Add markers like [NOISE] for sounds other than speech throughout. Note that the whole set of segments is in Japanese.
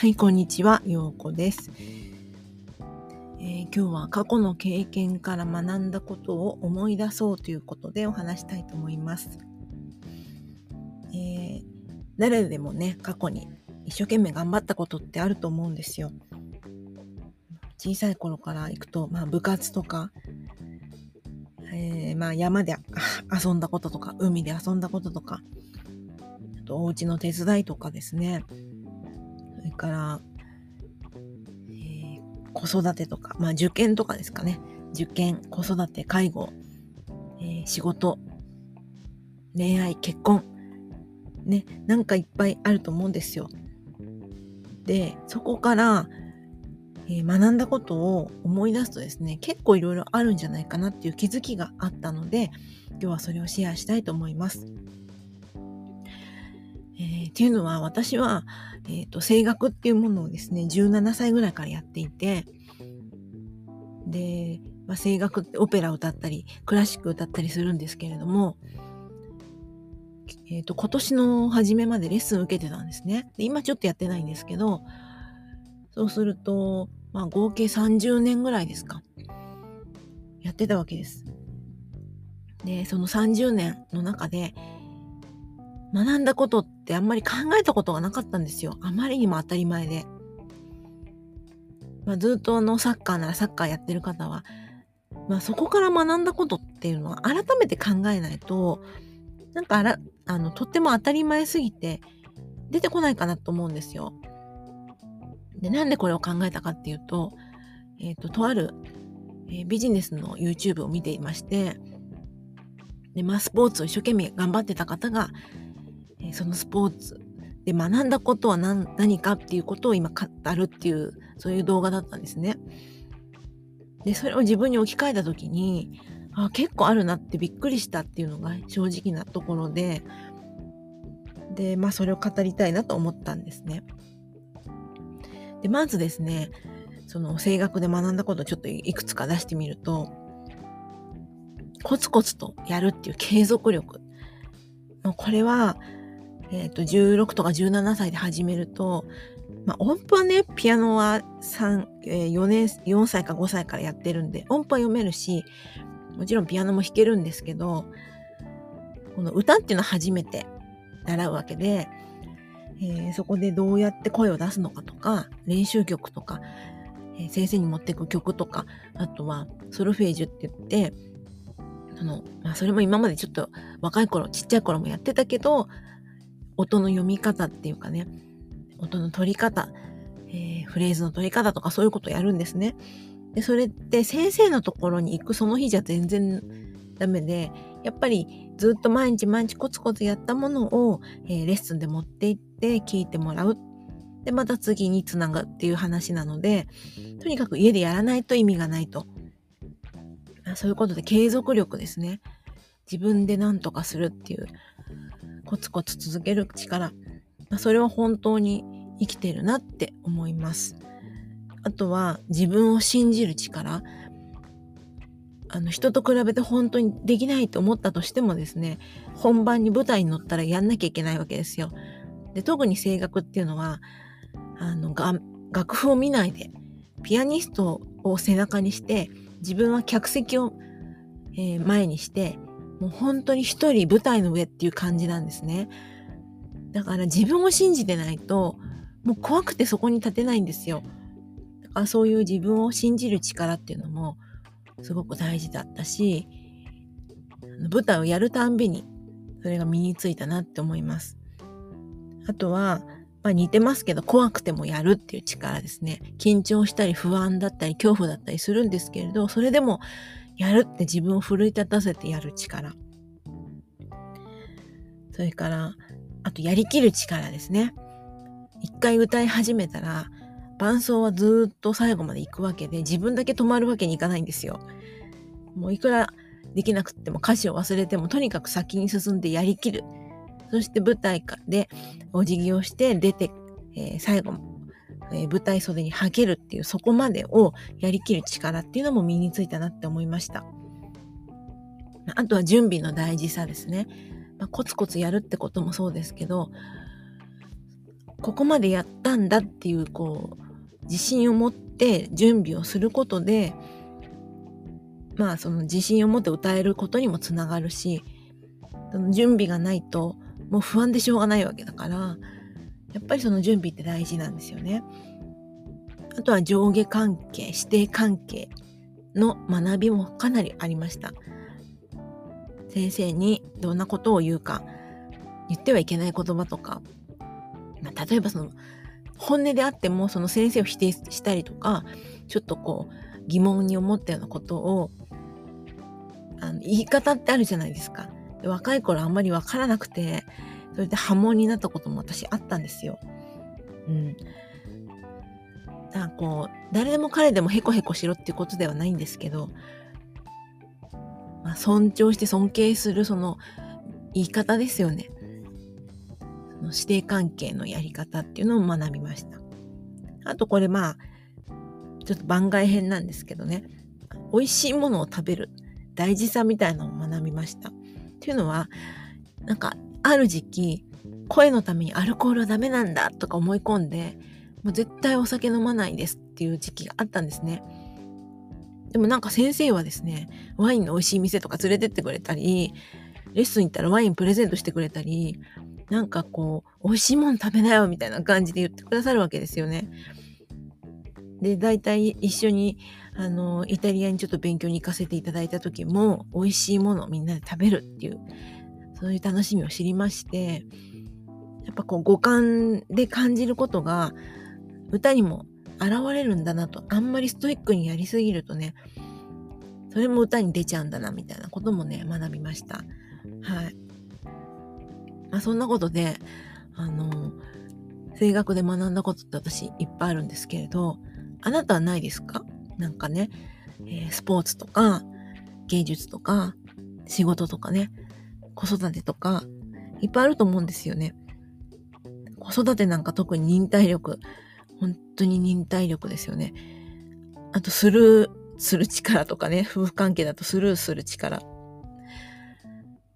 はい、こんにちは、ようこです、えー、今日は過去の経験から学んだことを思い出そうということでお話したいと思います。えー、誰でもね、過去に一生懸命頑張ったことってあると思うんですよ。小さい頃から行くと、まあ部活とか、えー、まあ山で [LAUGHS] 遊んだこととか、海で遊んだこととか、あとお家の手伝いとかですね。それから、えー、子育てとか、まあ受験とかですかね。受験、子育て、介護、えー、仕事、恋愛、結婚。ね、なんかいっぱいあると思うんですよ。で、そこから、えー、学んだことを思い出すとですね、結構いろいろあるんじゃないかなっていう気づきがあったので、今日はそれをシェアしたいと思います。っていうのは私は、え、ー、と、声楽っていうものをですね、17歳ぐらいからやっていて、で、まあ、声楽ってオペラを歌ったり、クラシック歌ったりするんですけれども、えっ、ー、と、今年の初めまでレッスン受けてたんですね。で今ちょっとやってないんですけど、そうすると、まあ合計30年ぐらいですか。やってたわけです。で、その30年の中で、学んだことってあんまり考えたことがなかったんですよ。あまりにも当たり前で。まあ、ずっとあのサッカーならサッカーやってる方は、まあ、そこから学んだことっていうのは改めて考えないと、なんかあら、あの、とっても当たり前すぎて出てこないかなと思うんですよ。で、なんでこれを考えたかっていうと、えっ、ー、と、とある、えー、ビジネスの YouTube を見ていまして、で、まあ、スポーツを一生懸命頑張ってた方が、そのスポーツで学んだことは何何かっていうことを今語るっていう、そういう動画だったんですね。で、それを自分に置き換えた時に、あ結構あるなってびっくりしたっていうのが正直なところで、で、まあそれを語りたいなと思ったんですね。で、まずですね、その声楽で学んだことをちょっといくつか出してみると、コツコツとやるっていう継続力。これは、えっ、ー、と、16とか17歳で始めると、まあ、音符はね、ピアノは3、えー、4年、4歳か5歳からやってるんで、音符は読めるし、もちろんピアノも弾けるんですけど、この歌っていうのは初めて習うわけで、えー、そこでどうやって声を出すのかとか、練習曲とか、えー、先生に持っていく曲とか、あとはソルフェージュって言って、その、まあ、それも今までちょっと若い頃、ちっちゃい頃もやってたけど、音の読み方っていうかね、音の取り方、えー、フレーズの取り方とかそういうことをやるんですね。で、それって先生のところに行くその日じゃ全然ダメで、やっぱりずっと毎日毎日コツコツやったものを、えー、レッスンで持って行って聞いてもらう。で、また次につながっていう話なので、とにかく家でやらないと意味がないと。そういうことで継続力ですね。自分で何とかするっていう、コツコツ続ける力。まあそれは本当に生きてるなって思います。あとは自分を信じる力。あの人と比べて本当にできないと思ったとしてもですね、本番に舞台に乗ったらやんなきゃいけないわけですよ。で特に声楽っていうのは、あの、楽譜を見ないで、ピアニストを背中にして、自分は客席を、えー、前にして、もう本当に一人舞台の上っていう感じなんですね。だから自分を信じてないと、もう怖くてそこに立てないんですよ。だからそういう自分を信じる力っていうのもすごく大事だったし、舞台をやるたんびにそれが身についたなって思います。あとは、まあ似てますけど、怖くてもやるっていう力ですね。緊張したり不安だったり恐怖だったりするんですけれど、それでもやるって自分を奮い立たせてやる力。それから、あとやりきる力ですね。一回歌い始めたら、伴奏はずっと最後まで行くわけで、自分だけ止まるわけにいかないんですよ。もういくらできなくっても歌詞を忘れても、とにかく先に進んでやりきる。そして舞台でお辞儀をして出て、えー、最後、え、舞台袖にはけるっていうそこまでをやりきる力っていうのも身についたなって思いました。あとは準備の大事さですね。まあ、コツコツやるってこともそうですけど、ここまでやったんだっていう、こう、自信を持って準備をすることで、まあその自信を持って歌えることにもつながるし、準備がないともう不安でしょうがないわけだから、やっぱりその準備って大事なんですよね。あとは上下関係、指定関係の学びもかなりありました。先生にどんなことを言うか、言ってはいけない言葉とか、まあ、例えばその本音であってもその先生を否定したりとか、ちょっとこう疑問に思ったようなことを、あの言い方ってあるじゃないですか。で若い頃あんまりわからなくて、それで波紋になったことも私あったんですよ。うん。だからこう、誰でも彼でもヘコヘコしろっていうことではないんですけど、まあ、尊重して尊敬するその言い方ですよね。その師弟関係のやり方っていうのを学びました。あとこれまあ、ちょっと番外編なんですけどね、美味しいものを食べる大事さみたいなのを学びました。っていうのは、なんかある時期、声のためにアルコールはダメなんだとか思い込んで、もう絶対お酒飲まないですっていう時期があったんですね。でもなんか先生はですね、ワインの美味しい店とか連れてってくれたり、レッスン行ったらワインプレゼントしてくれたり、なんかこう、美味しいもん食べなよみたいな感じで言ってくださるわけですよね。で、大体一緒に、あの、イタリアにちょっと勉強に行かせていただいた時も、美味しいものをみんなで食べるっていう、そういう楽しみを知りまして、やっぱこう五感で感じることが歌にも現れるんだなと、あんまりストイックにやりすぎるとね、それも歌に出ちゃうんだなみたいなこともね、学びました。はい。まあ、そんなことで、あの、声楽で学んだことって私いっぱいあるんですけれど、あなたはないですか？なんかね、えー、スポーツとか、芸術とか、仕事とかね、子育てとか、いっぱいあると思うんですよね。子育てなんか特に忍耐力、本当に忍耐力ですよね。あと、スルーする力とかね、夫婦関係だとスルーする力。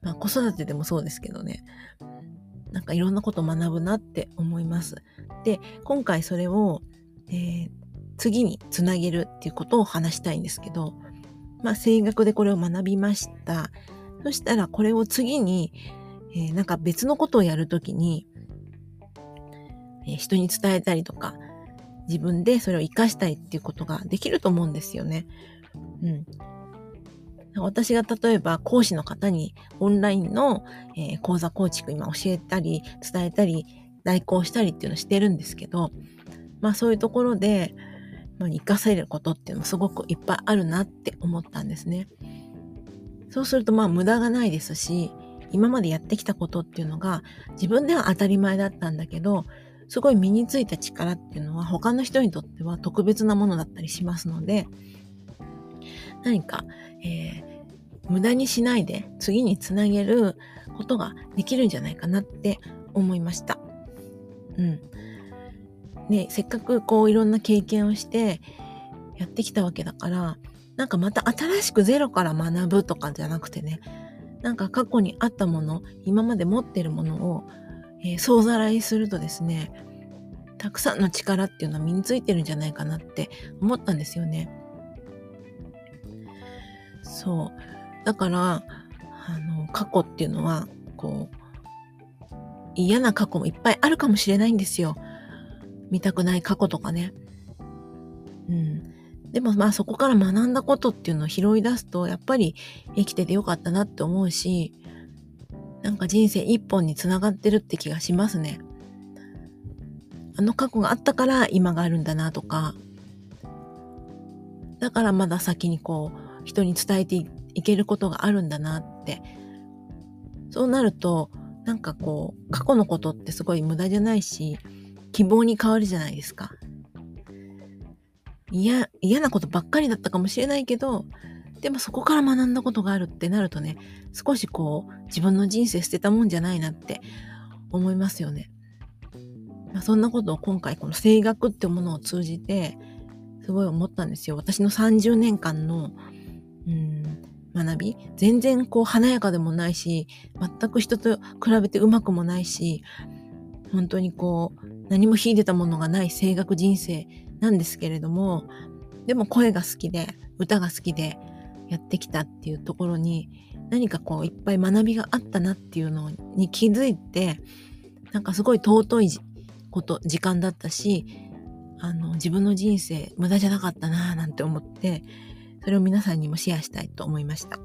まあ、子育てでもそうですけどね。なんかいろんなこと学ぶなって思います。で、今回それを、えー、次につなげるっていうことを話したいんですけど、まあ、声楽でこれを学びました。そしたらこれを次に、えー、なんか別のことをやるときに、えー、人に伝えたりとか、自分でそれを活かしたいっていうことができると思うんですよね。うん。私が例えば講師の方にオンラインの、えー、講座構築今教えたり伝えたり代行したりっていうのをしてるんですけど、まあそういうところで、まあ、活かされることっていうのもすごくいっぱいあるなって思ったんですね。そうするとまあ無駄がないですし、今までやってきたことっていうのが自分では当たり前だったんだけど、すごい身についた力っていうのは他の人にとっては特別なものだったりしますので、何か、えー、無駄にしないで次につなげることができるんじゃないかなって思いました。うん。ね、せっかくこういろんな経験をしてやってきたわけだから、なんかまた新しくゼロから学ぶとかじゃなくてね、なんか過去にあったもの、今まで持ってるものを、えー、総ざらいするとですね、たくさんの力っていうのは身についてるんじゃないかなって思ったんですよね。そう。だから、あの、過去っていうのは、こう、嫌な過去もいっぱいあるかもしれないんですよ。見たくない過去とかね。でもまあそこから学んだことっていうのを拾い出すと、やっぱり生きててよかったなって思うし、なんか人生一本につながってるって気がしますね。あの過去があったから今があるんだなとか、だからまだ先にこう人に伝えていけることがあるんだなって。そうなると、なんかこう過去のことってすごい無駄じゃないし、希望に変わるじゃないですか。嫌、嫌なことばっかりだったかもしれないけど、でもそこから学んだことがあるってなるとね、少しこう、自分の人生捨てたもんじゃないなって思いますよね。まあ、そんなことを今回この声楽ってものを通じて、すごい思ったんですよ。私の30年間の、うん、学び全然こう華やかでもないし、全く人と比べてうまくもないし、本当にこう、何も秀でたものがない声楽人生なんですけれども、でも声が好きで、歌が好きでやってきたっていうところに、何かこういっぱい学びがあったなっていうのに気づいて、なんかすごい尊いこと、時間だったし、あの、自分の人生無駄じゃなかったなぁなんて思って、それを皆さんにもシェアしたいと思いました。